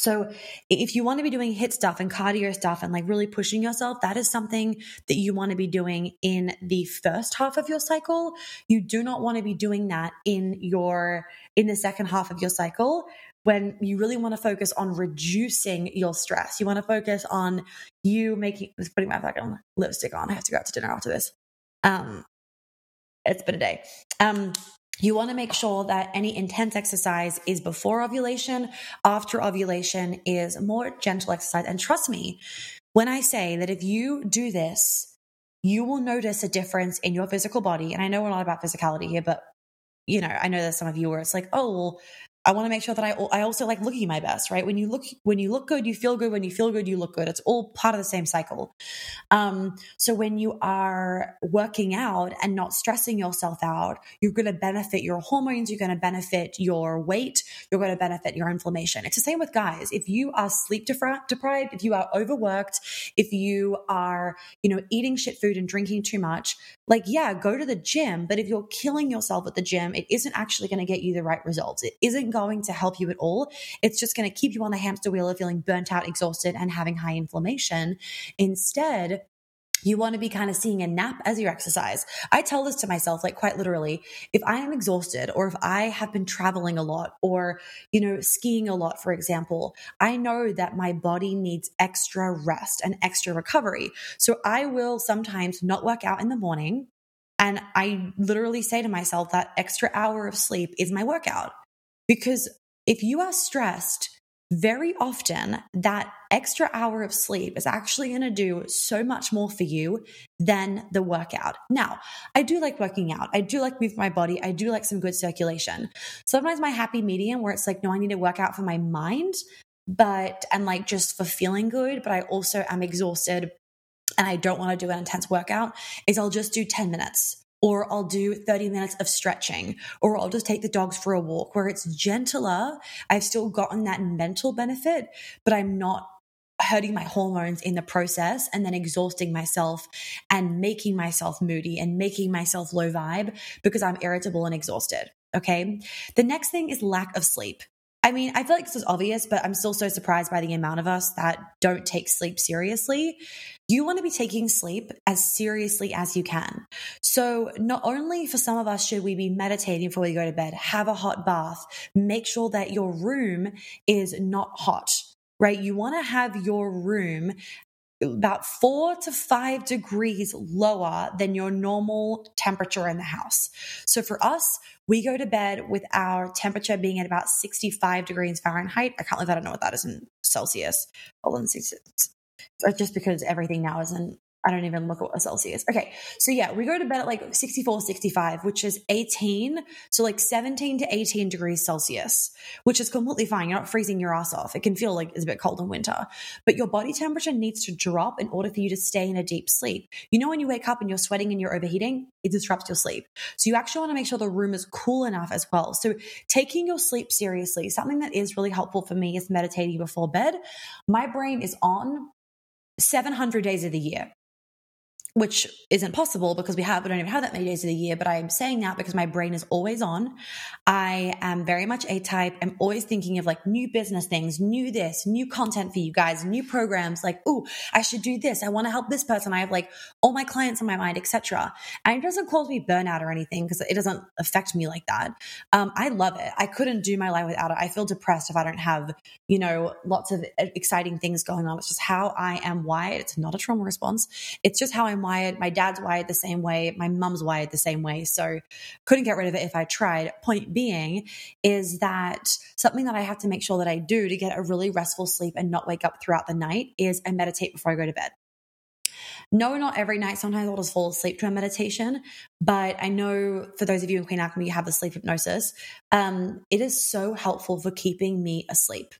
So if you want to be doing HIIT stuff and cardio stuff and like really pushing yourself, that is something that you want to be doing in the first half of your cycle. You do not want to be doing that in your in the second half of your cycle when you really want to focus on reducing your stress. You want to focus on you making putting my fucking lipstick on. I have to go out to dinner after this. Um it's been a day. Um you want to make sure that any intense exercise is before ovulation, after ovulation is more gentle exercise. And trust me, when I say that if you do this, you will notice a difference in your physical body. And I know we're not about physicality here, but you know, I know there's some of you where it's like, oh, well, I want to make sure that I I also like looking my best, right? When you look when you look good, you feel good. When you feel good, you look good. It's all part of the same cycle. Um, so when you are working out and not stressing yourself out, you're going to benefit your hormones. You're going to benefit your weight. You're going to benefit your inflammation. It's the same with guys. If you are sleep deprived, if you are overworked, if you are you know eating shit food and drinking too much, like yeah, go to the gym. But if you're killing yourself at the gym, it isn't actually going to get you the right results. It isn't going to help you at all. It's just going to keep you on the hamster wheel of feeling burnt out, exhausted, and having high inflammation. Instead, you want to be kind of seeing a nap as your exercise. I tell this to myself, like quite literally, if I am exhausted or if I have been traveling a lot or, you know, skiing a lot, for example, I know that my body needs extra rest and extra recovery. So I will sometimes not work out in the morning. And I literally say to myself that extra hour of sleep is my workout. Because if you are stressed, very often that extra hour of sleep is actually going to do so much more for you than the workout. Now, I do like working out. I do like moving my body. I do like some good circulation. Sometimes my happy medium where it's like, no, I need to work out for my mind, but and like just for feeling good, but I also am exhausted and I don't want to do an intense workout is I'll just do 10 minutes or I'll do 30 minutes of stretching, or I'll just take the dogs for a walk where it's gentler. I've still gotten that mental benefit, but I'm not hurting my hormones in the process and then exhausting myself and making myself moody and making myself low vibe because I'm irritable and exhausted. Okay. The next thing is lack of sleep. I mean, I feel like this is obvious, but I'm still so surprised by the amount of us that don't take sleep seriously. You want to be taking sleep as seriously as you can. So, not only for some of us should we be meditating before we go to bed, have a hot bath, make sure that your room is not hot, right? You want to have your room about four to five degrees lower than your normal temperature in the house. So for us, we go to bed with our temperature being at about 65 degrees Fahrenheit. I can't believe I don't know what that is in Celsius. Hold on, just because everything now is in I don't even look at what Celsius. Okay. So yeah, we go to bed at like 64, 65, which is 18. So like 17 to 18 degrees Celsius, which is completely fine. You're not freezing your ass off. It can feel like it's a bit cold in winter, but your body temperature needs to drop in order for you to stay in a deep sleep. You know, when you wake up and you're sweating and you're overheating, it disrupts your sleep. So you actually want to make sure the room is cool enough as well. So taking your sleep seriously, something that is really helpful for me is meditating before bed. My brain is on 700 days of the year which isn't possible because we have we don't even have that many days of the year but i'm saying that because my brain is always on. I am very much a type. I'm always thinking of like new business things new this new content for you guys new programs like oh i should do this. I want to help this person. I have like all my clients in my mind etc and it doesn't cause me burnout or anything because it doesn't affect me like that. Um, i love it. I couldn't do my life without it. I feel depressed if i don't have you know lots of exciting things going on it's just how i am wired. It's not a trauma response. It's just how i'm I'm wired, my dad's wired the same way, my mum's wired the same way. So couldn't get rid of it if I tried. Point being is that something that I have to make sure that I do to get a really restful sleep and not wake up throughout the night is I meditate before I go to bed. No, not every night. Sometimes I'll just fall asleep to a meditation. But I know for those of you in Queen Alchemy, you have the sleep hypnosis. Um, it is so helpful for keeping me asleep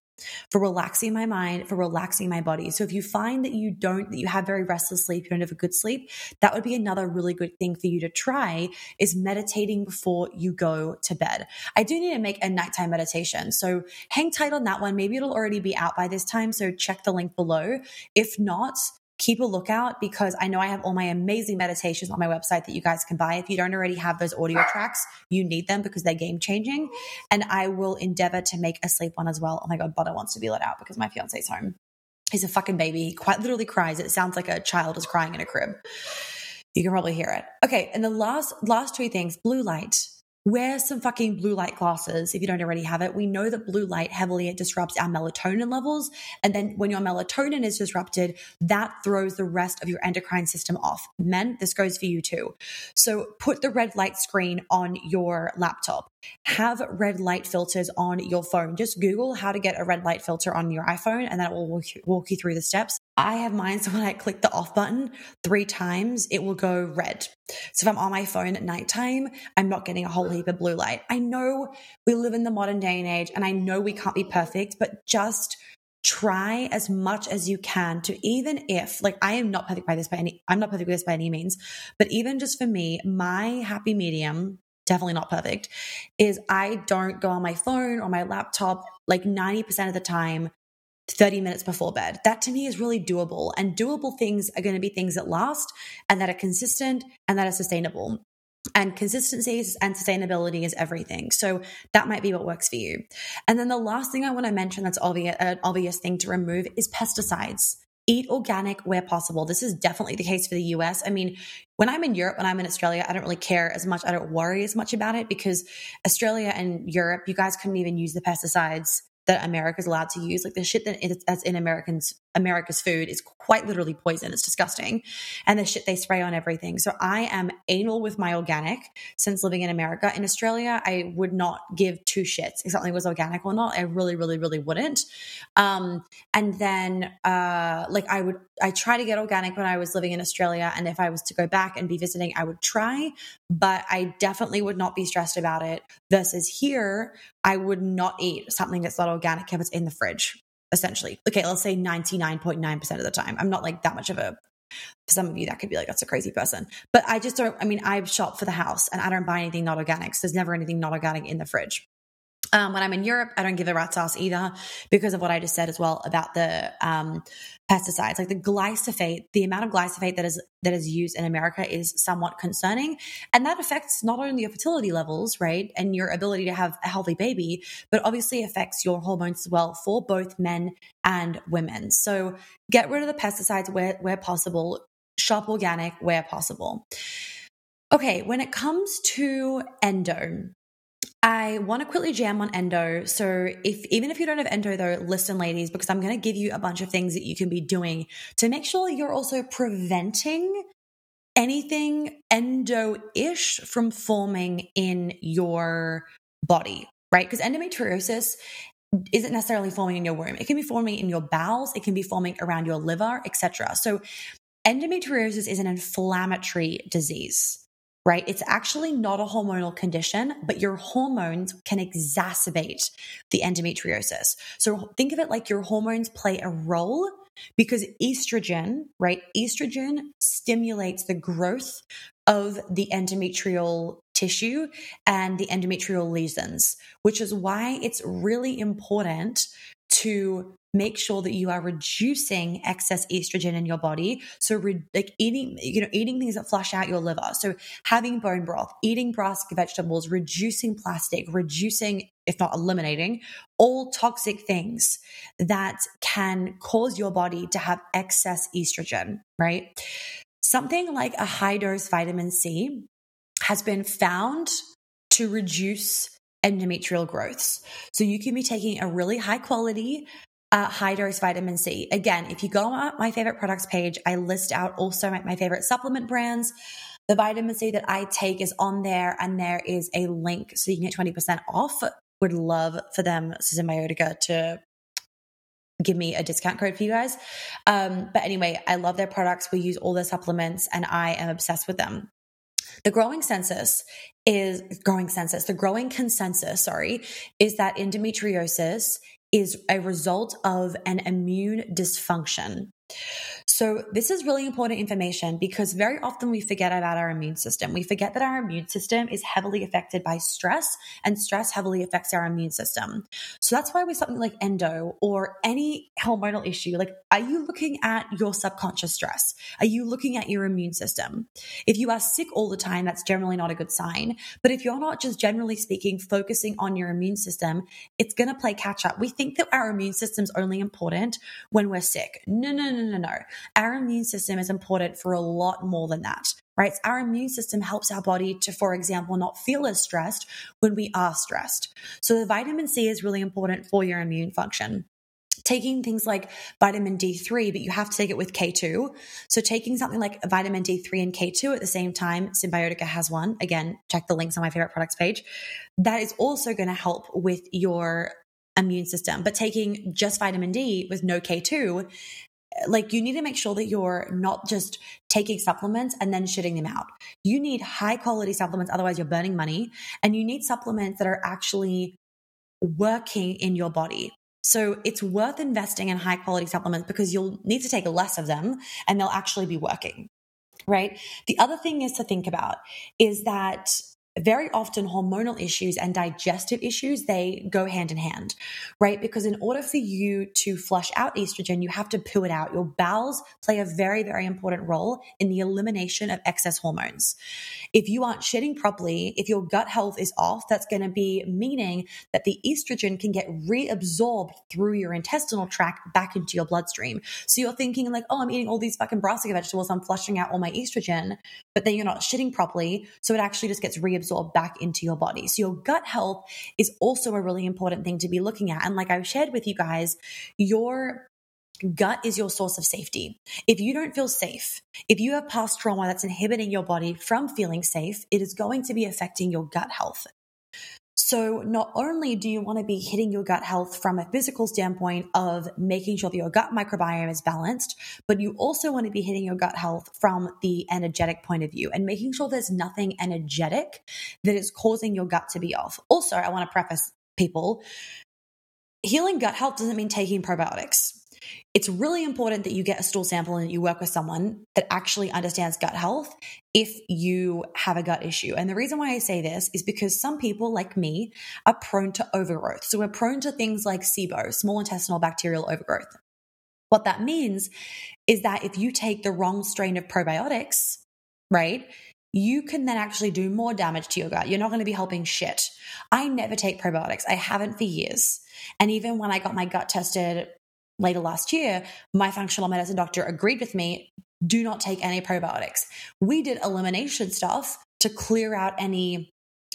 for relaxing my mind, for relaxing my body. So if you find that you don't, that you have very restless sleep, you don't have a good sleep, that would be another really good thing for you to try is meditating before you go to bed. I do need to make a nighttime meditation. So hang tight on that one. Maybe it'll already be out by this time. So check the link below. If not, keep a lookout because I know I have all my amazing meditations on my website that you guys can buy. If you don't already have those audio tracks, you need them because they're game changing. And I will endeavor to make a sleep one as well. Oh my God, Butter wants to be let out because my fiance's home. He's a fucking baby. He quite literally cries. It sounds like a child is crying in a crib. You can probably hear it. Okay. And the last, last two things, blue light wear some fucking blue light glasses if you don't already have it. We know that blue light heavily it disrupts our melatonin levels. And then when your melatonin is disrupted, that throws the rest of your endocrine system off. Men, this goes for you too. So put the red light screen on your laptop. Have red light filters on your phone. Just Google how to get a red light filter on your iPhone and that will walk you, through the steps. I have mine. So when I click the off button three times, it will go red. So if I'm on my phone at nighttime, I'm not getting a whole heap of blue light. I know we live in the modern day and age, and I know we can't be perfect, but just try as much as you can to even if like I am not perfect by this by any I'm not perfect with this by any means, but even just for me, my happy medium definitely not perfect is I don't go on my phone or my laptop like 90% of the time 30 minutes before bed. That to me is really doable. And doable things are going to be things that last and that are consistent and that are sustainable. And consistency and sustainability is everything. So that might be what works for you. And then the last thing I want to mention that's obvious, uh, an obvious thing to remove is pesticides. Eat organic where possible. This is definitely the case for the US. I mean, when I'm in Europe, when I'm in Australia, I don't really care as much. I don't worry as much about it because Australia and Europe, you guys couldn't even use the pesticides that America's allowed to use. Like the shit that is, that's in Americans America's food is quite literally poison. It's disgusting. And the shit they spray on everything. So I am anal with my organic since living in America. In Australia, I would not give two shits if something was organic or not. I really, really, really wouldn't. Um, and then uh, like I would I try to get organic when I was living in Australia. And if I was to go back and be visiting, I would try, but I definitely would not be stressed about it. Versus here, I would not eat something that's not organic if it's in the fridge essentially. Okay, let's say 99.9% of the time. I'm not like that much of a for some of you that could be like that's a crazy person but i just don't i mean i shop for the house and i don't buy anything not organic so there's never anything not organic in the fridge um, when I'm in Europe, I don't give a rat's ass either because of what I just said as well about the um, pesticides. Like the glyphosate, the amount of glyphosate that is that is used in America is somewhat concerning, and that affects not only your fertility levels, right, and your ability to have a healthy baby, but obviously affects your hormones as well for both men and women. So get rid of the pesticides where where possible. Shop organic where possible. Okay, when it comes to endo, I want to quickly jam on endo. So if even if you don't have endo though, listen ladies, because I'm going to give you a bunch of things that you can be doing to make sure you're also preventing anything endo-ish from forming in your body, right? Because endometriosis isn't necessarily forming in your womb. It can be forming in your bowels, it can be forming around your liver, etc. So endometriosis is an inflammatory disease right? It's actually not a hormonal condition, but your hormones can exacerbate the endometriosis. So think of it like your hormones play a role because estrogen, right? Estrogen stimulates the growth of the endometrial tissue and the endometrial lesions, which is why it's really important to make sure that you are reducing excess estrogen in your body. So, re- like eating, you know, eating things that flush out your liver. So, having bone broth, eating brassica vegetables, reducing plastic, reducing, if not eliminating, all toxic things that can cause your body to have excess estrogen, right? Something like a high dose vitamin C has been found to reduce endometrial growths. So you can be taking a really high quality uh, high dose vitamin C. Again, if you go on my favorite products page, I list out also my, my favorite supplement brands. The vitamin C that I take is on there, and there is a link so you can get 20% off. Would love for them, Cymbiotika, to give me a discount code for you guys. Um, but anyway, I love their products. We use all their supplements, and I am obsessed with them. The growing census is growing census. The growing consensus, sorry, is that endometriosis is a result of an immune dysfunction. So, this is really important information because very often we forget about our immune system. We forget that our immune system is heavily affected by stress, and stress heavily affects our immune system. So, that's why with something like endo or any hormonal issue, like, are you looking at your subconscious stress? Are you looking at your immune system? If you are sick all the time, that's generally not a good sign. But if you're not just generally speaking focusing on your immune system, it's going to play catch up. We think that our immune system is only important when we're sick. No, no, no, no, no. Our immune system is important for a lot more than that, right? Our immune system helps our body to, for example, not feel as stressed when we are stressed. So the vitamin C is really important for your immune function taking things like vitamin D3, but you have to take it with K2. So taking something like vitamin D3 and K2 at the same time, Cymbiotika has one. Again, check the links on my favorite products page. That is also going to help with your immune system. But taking just vitamin D with no K2 like you need to make sure that you're not just taking supplements and then shitting them out. You need high quality supplements, otherwise, you're burning money. And you need supplements that are actually working in your body. So it's worth investing in high quality supplements because you'll need to take less of them and they'll actually be working. Right. The other thing is to think about is that very often hormonal issues and digestive issues they go hand in hand right? Because in order for you to flush out estrogen you have to poo it out. Your bowels play a very very important role in the elimination of excess hormones. If you aren't shitting properly if your gut health is off that's going to be meaning that the estrogen can get reabsorbed through your intestinal tract back into your bloodstream. So you're thinking like oh i'm eating all these fucking brassica vegetables i'm flushing out all my estrogen but then you're not shitting properly so it actually just gets reabsorbed reabsorb back into your body. So your gut health is also a really important thing to be looking at. And like I've shared with you guys, your gut is your source of safety. If you don't feel safe, if you have past trauma that's inhibiting your body from feeling safe, it is going to be affecting your gut health. So, not only do you want to be hitting your gut health from a physical standpoint of making sure that your gut microbiome is balanced, but you also want to be hitting your gut health from the energetic point of view and making sure there's nothing energetic that is causing your gut to be off. Also, I want to preface people healing gut health doesn't mean taking probiotics it's really important that you get a stool sample and you work with someone that actually understands gut health if you have a gut issue. And the reason why I say this is because some people, like me, are prone to overgrowth. So we're prone to things like SIBO, small intestinal bacterial overgrowth. What that means is that if you take the wrong strain of probiotics, right, you can then actually do more damage to your gut. You're not going to be helping shit. I never take probiotics. I haven't for years. And even when I got my gut tested later last year, my functional medicine doctor agreed with me do not take any probiotics. We did elimination stuff to clear out any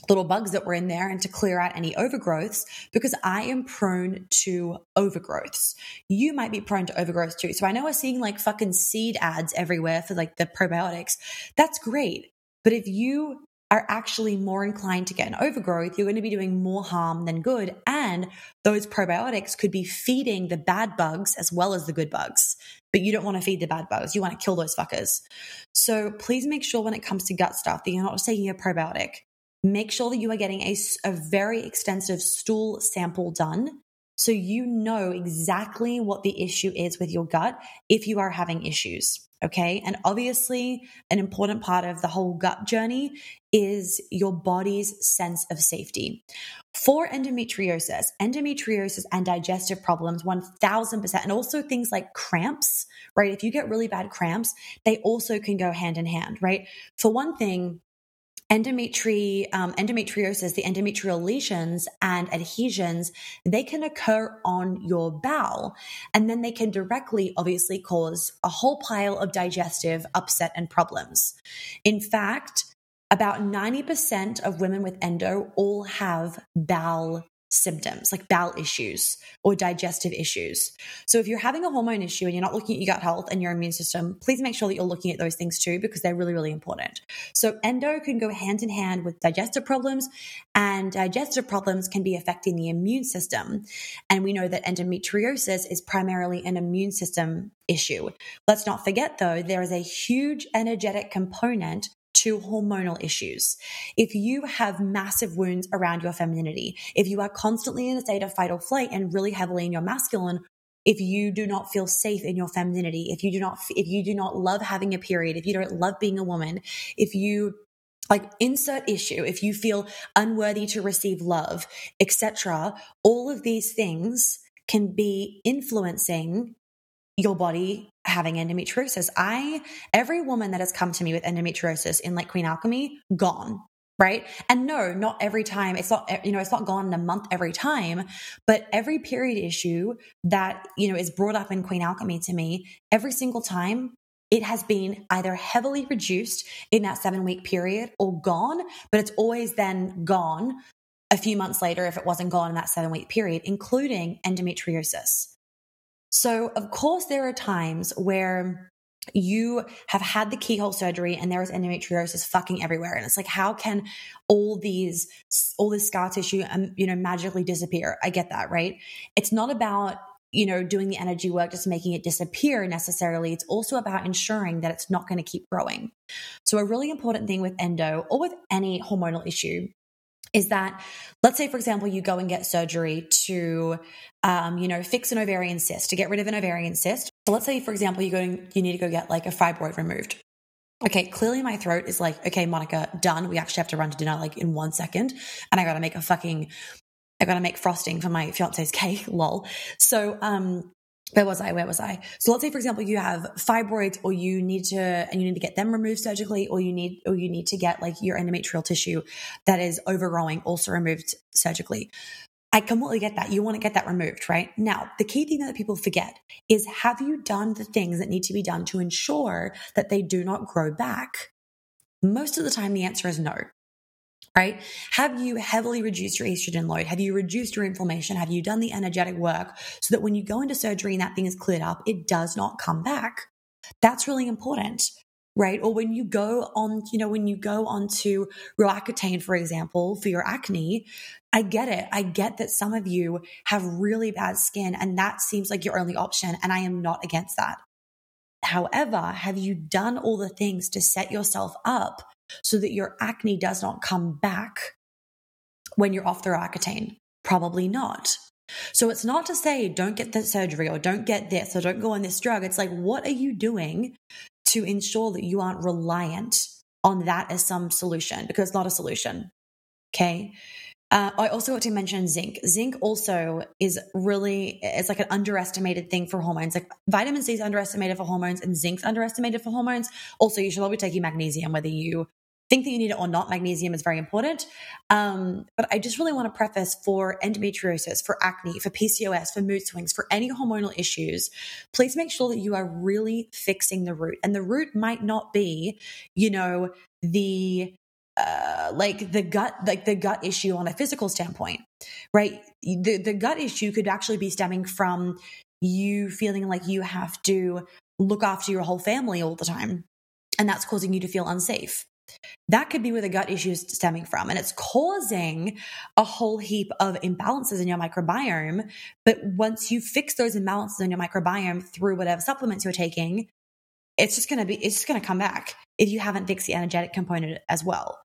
little bugs that were in there and to clear out any overgrowths because I am prone to overgrowths. You might be prone to overgrowth too. So I know we're seeing like fucking seed ads everywhere for like the probiotics. That's great. But if you are actually more inclined to get an overgrowth, you're going to be doing more harm than good. And those probiotics could be feeding the bad bugs as well as the good bugs. But you don't want to feed the bad bugs. You want to kill those fuckers. So please make sure when it comes to gut stuff that you're not taking a probiotic. Make sure that you are getting a, a very extensive stool sample done so you know exactly what the issue is with your gut if you are having issues. Okay. And obviously, an important part of the whole gut journey is your body's sense of safety. For endometriosis, endometriosis and digestive problems, 1000%, and also things like cramps, right? If you get really bad cramps, they also can go hand in hand, right? For one thing, Endometri, um, endometriosis, the endometrial lesions and adhesions, they can occur on your bowel. And then they can directly, obviously, cause a whole pile of digestive upset and problems. In fact, about 90% of women with endo all have bowel symptoms like bowel issues or digestive issues. So if you're having a hormone issue and you're not looking at your gut health and your immune system, please make sure that you're looking at those things too because they're really, really important. So endo can go hand in hand with digestive problems and digestive problems can be affecting the immune system. And we know that endometriosis is primarily an immune system issue. Let's not forget though, there is a huge energetic component to hormonal issues. If you have massive wounds around your femininity, if you are constantly in a state of fight or flight and really heavily in your masculine, if you do not feel safe in your femininity, if you do not, if you do not love having a period, if you don't love being a woman, if you like insert issue if you feel unworthy to receive love etc all of these things can be influencing your body having endometriosis. I, every woman that has come to me with endometriosis in like Queen Alchemy, gone. Right. And no, not every time. It's not, eh, you know, it's not gone in a month every time, but every period issue that, you know, is brought up in Queen Alchemy to me, every single time it has been either heavily reduced in that seven week period or gone, but it's always then gone a few months later if it wasn't gone in that seven week period, including endometriosis. So, of course, there are times where you have had the keyhole surgery and there is endometriosis fucking everywhere. And it's like how can all these all this scar tissue um, you know magically disappear? I get that right? It's not about you know doing the energy work just making it disappear necessarily. It's also about ensuring that it's not going to keep growing. So a really important thing with endo or with any hormonal issue is that let's say for example you go and get surgery to um, you know fix an ovarian cyst to get rid of an ovarian cyst. So let's say for example you go you need to go get like a fibroid removed. Okay clearly my throat is like okay monica done. We actually have to run to dinner like in one second. And i gotta make a fucking i gotta make frosting for my fiance's cake lol. So um where was I? Where was I? So let's say, for example, you have fibroids or you need to, and you need to get them removed surgically or you need, or you need to get like your endometrial tissue that is overgrowing also removed surgically. I completely get that. You want to get that removed, right? Now, the key thing that people forget is have you done the things that need to be done to ensure that they do not grow back? Most of the time, the answer is no right? Have you heavily reduced your estrogen load? Have you reduced your inflammation? Have you done the energetic work so that when you go into surgery and that thing is cleared up, it does not come back? That's really important. Right. Or when you go on, you know, when you go on to Roaccutane, for example, for your acne, I get it. I get that some of you have really bad skin and that seems like your only option. And I am not against that. However, have you done all the things to set yourself up so that your acne does not come back when you're off the Roaccutane? Probably not. So it's not to say don't get the surgery or don't get this or don't go on this drug. It's like, what are you doing to ensure that you aren't reliant on that as some solution? Because it's not a solution. Okay. Uh, I also want to mention zinc. Zinc also is really it's like an underestimated thing for hormones. Like vitamin C is underestimated for hormones, and zinc's underestimated for hormones. Also, you should probably take your magnesium, whether you think that you need it or not. Magnesium is very important. Um, but I just really want to preface for endometriosis, for acne, for PCOS, for mood swings, for any hormonal issues. Please make sure that you are really fixing the root, and the root might not be, you know, the uh, like the gut like the gut issue on a physical standpoint right? The the gut issue could actually be stemming from you feeling like you have to look after your whole family all the time and that's causing you to feel unsafe. That could be where the gut issue is stemming from and it's causing a whole heap of imbalances in your microbiome but once you fix those imbalances in your microbiome through whatever supplements you're taking it's just going to be it's just going to come back if you haven't fixed the energetic component as well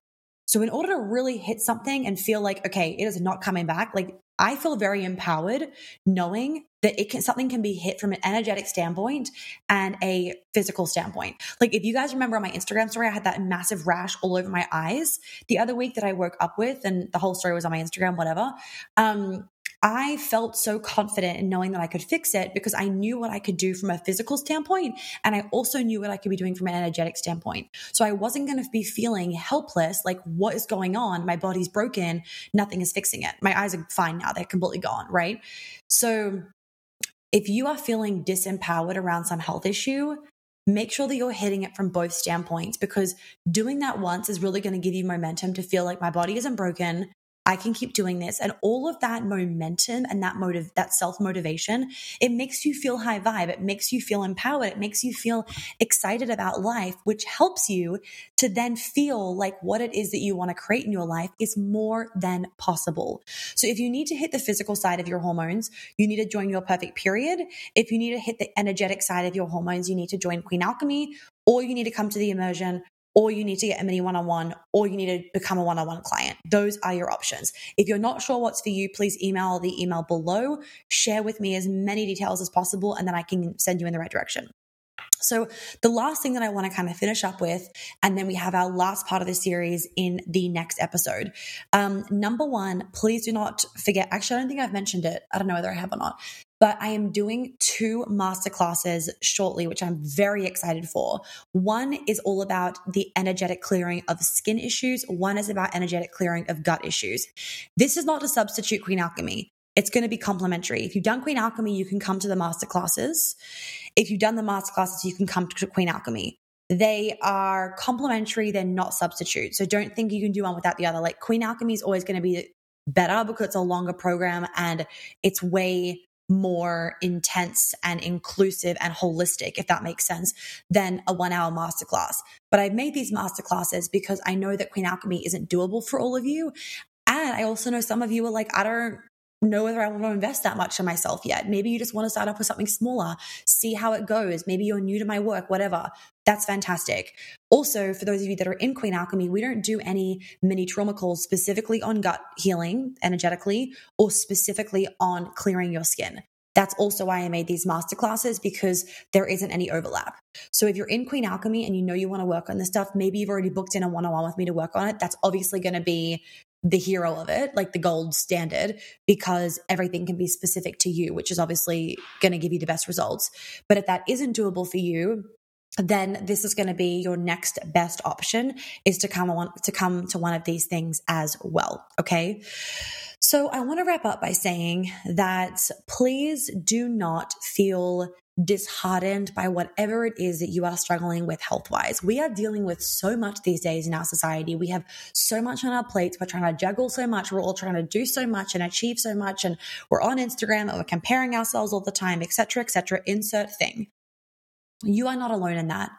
so in order to really hit something and feel like, okay, it is not coming back, like I feel very empowered knowing that it can something can be hit from an energetic standpoint and a physical standpoint. Like if you guys remember on my Instagram story, I had that massive rash all over my eyes the other week that I woke up with, and the whole story was on my Instagram, whatever. Um, I felt so confident in knowing that I could fix it because I knew what I could do from a physical standpoint. And I also knew what I could be doing from an energetic standpoint. So I wasn't going to be feeling helpless, like, what is going on? My body's broken. Nothing is fixing it. My eyes are fine now. They're completely gone. Right. So if you are feeling disempowered around some health issue, make sure that you're hitting it from both standpoints because doing that once is really going to give you momentum to feel like my body isn't broken. I can keep doing this. And all of that momentum and that motive, that self motivation, it makes you feel high vibe. It makes you feel empowered. It makes you feel excited about life, which helps you to then feel like what it is that you want to create in your life is more than possible. So if you need to hit the physical side of your hormones, you need to join your perfect period. If you need to hit the energetic side of your hormones, you need to join Queen Alchemy or you need to come to the immersion or you need to get a mini one on one, or you need to become a one on one client. Those are your options. If you're not sure what's for you, please email the email below. Share with me as many details as possible, and then I can send you in the right direction. So, the last thing that I want to kind of finish up with, and then we have our last part of the series in the next episode. Um, number one, please do not forget. Actually, I don't think I've mentioned it. I don't know whether I have or not but I am doing two masterclasses shortly, which I'm very excited for. One is all about the energetic clearing of skin issues, one is about energetic clearing of gut issues. This is not to substitute Queen Alchemy. It's going to be complementary. If you've done Queen Alchemy, you can come to the masterclasses. If you've done the masterclasses, you can come to Queen Alchemy. They are complementary, they're not substitute. So don't think you can do one without the other. Like Queen Alchemy is always going to be better because it's a longer program and it's way more intense and inclusive and holistic, if that makes sense, than a one hour masterclass. But I've made these masterclasses because I know that Queen Alchemy isn't doable for all of you. And I also know some of you are like, I don't know whether I want to invest that much in myself yet. Maybe you just want to start off with something smaller, see how it goes. Maybe you're new to my work, whatever. That's fantastic. Also, for those of you that are in Queen Alchemy, we don't do any mini trauma calls specifically on gut healing energetically or specifically on clearing your skin. That's also why I made these masterclasses because there isn't any overlap. So if you're in Queen Alchemy and you know you want to work on this stuff, maybe you've already booked in a one on one with me to work on it. That's obviously going to be the hero of it, like the gold standard, because everything can be specific to you, which is obviously going to give you the best results. But if that isn't doable for you, then this is going to be your next best option is to come on to come to one of these things as well. Okay. So I want to wrap up by saying that please do not feel disheartened by whatever it is that you are struggling with health wise. We are dealing with so much these days in our society. We have so much on our plates. We're trying to juggle so much. We're all trying to do so much and achieve so much. And we're on Instagram and we're comparing ourselves all the time, etc., etc. insert thing. You are not alone in that.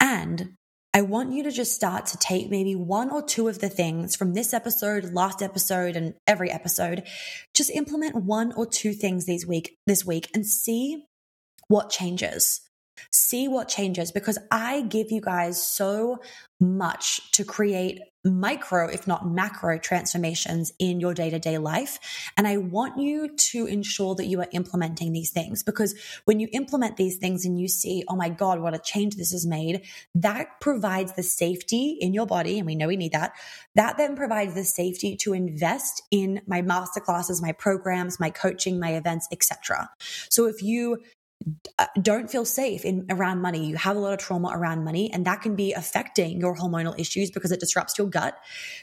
And I want you to just start to take maybe one or two of the things from this episode, last episode, and every episode. Just implement one or two things this week, this week, and see what changes. See what changes because I give you guys so much to create micro, if not macro transformations in your day to day life. And I want you to ensure that you are implementing these things because when you implement these things and you see, oh my God, what a change this has made, that provides the safety in your body. And we know we need that. That then provides the safety to invest in my masterclasses, my programs, my coaching, my events, etc. So if you Uh, don't feel safe in around money. You have a lot of trauma around money, and that can be affecting your hormonal issues because it disrupts your gut,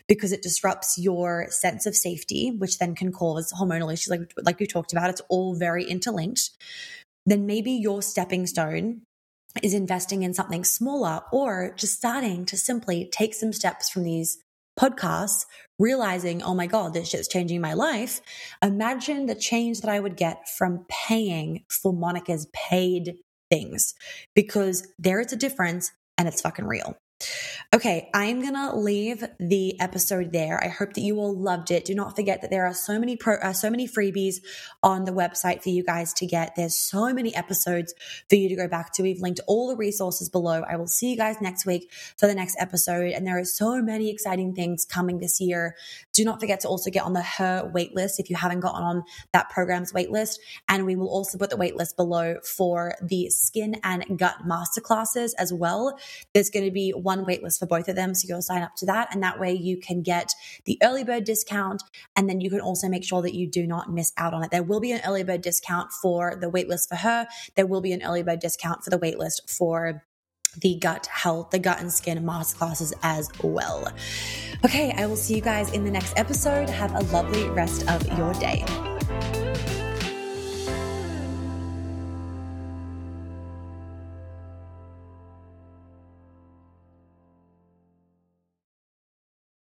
because it disrupts your sense of safety, which then can cause hormonal issues, like like we talked about. It's all very interlinked. Then maybe your stepping stone is investing in something smaller, or just starting to simply take some steps from these podcasts, realizing, oh my God, this shit's changing my life. Imagine the change that I would get from paying for Monica's paid things because there is a difference and it's fucking real. Okay, I'm gonna leave the episode there. I hope that you all loved it. Do not forget that there are so many pro, uh, so many freebies on the website for you guys to get. There's so many episodes for you to go back to. We've linked all the resources below. I will see you guys next week for the next episode. And there are so many exciting things coming this year. Do not forget to also get on the Her waitlist if you haven't gotten on that program's waitlist. And we will also put the waitlist below for the skin and gut masterclasses as well. There's going to be one waitlist for both of them. So you'll sign up to that. And that way you can get the early bird discount. And then you can also make sure that you do not miss out on it. There will be an early bird discount for the waitlist for her. There will be an early bird discount for the waitlist for the gut health, the gut and skin masterclasses as well. Okay, I will see you guys in the next episode. Have a lovely rest of your day.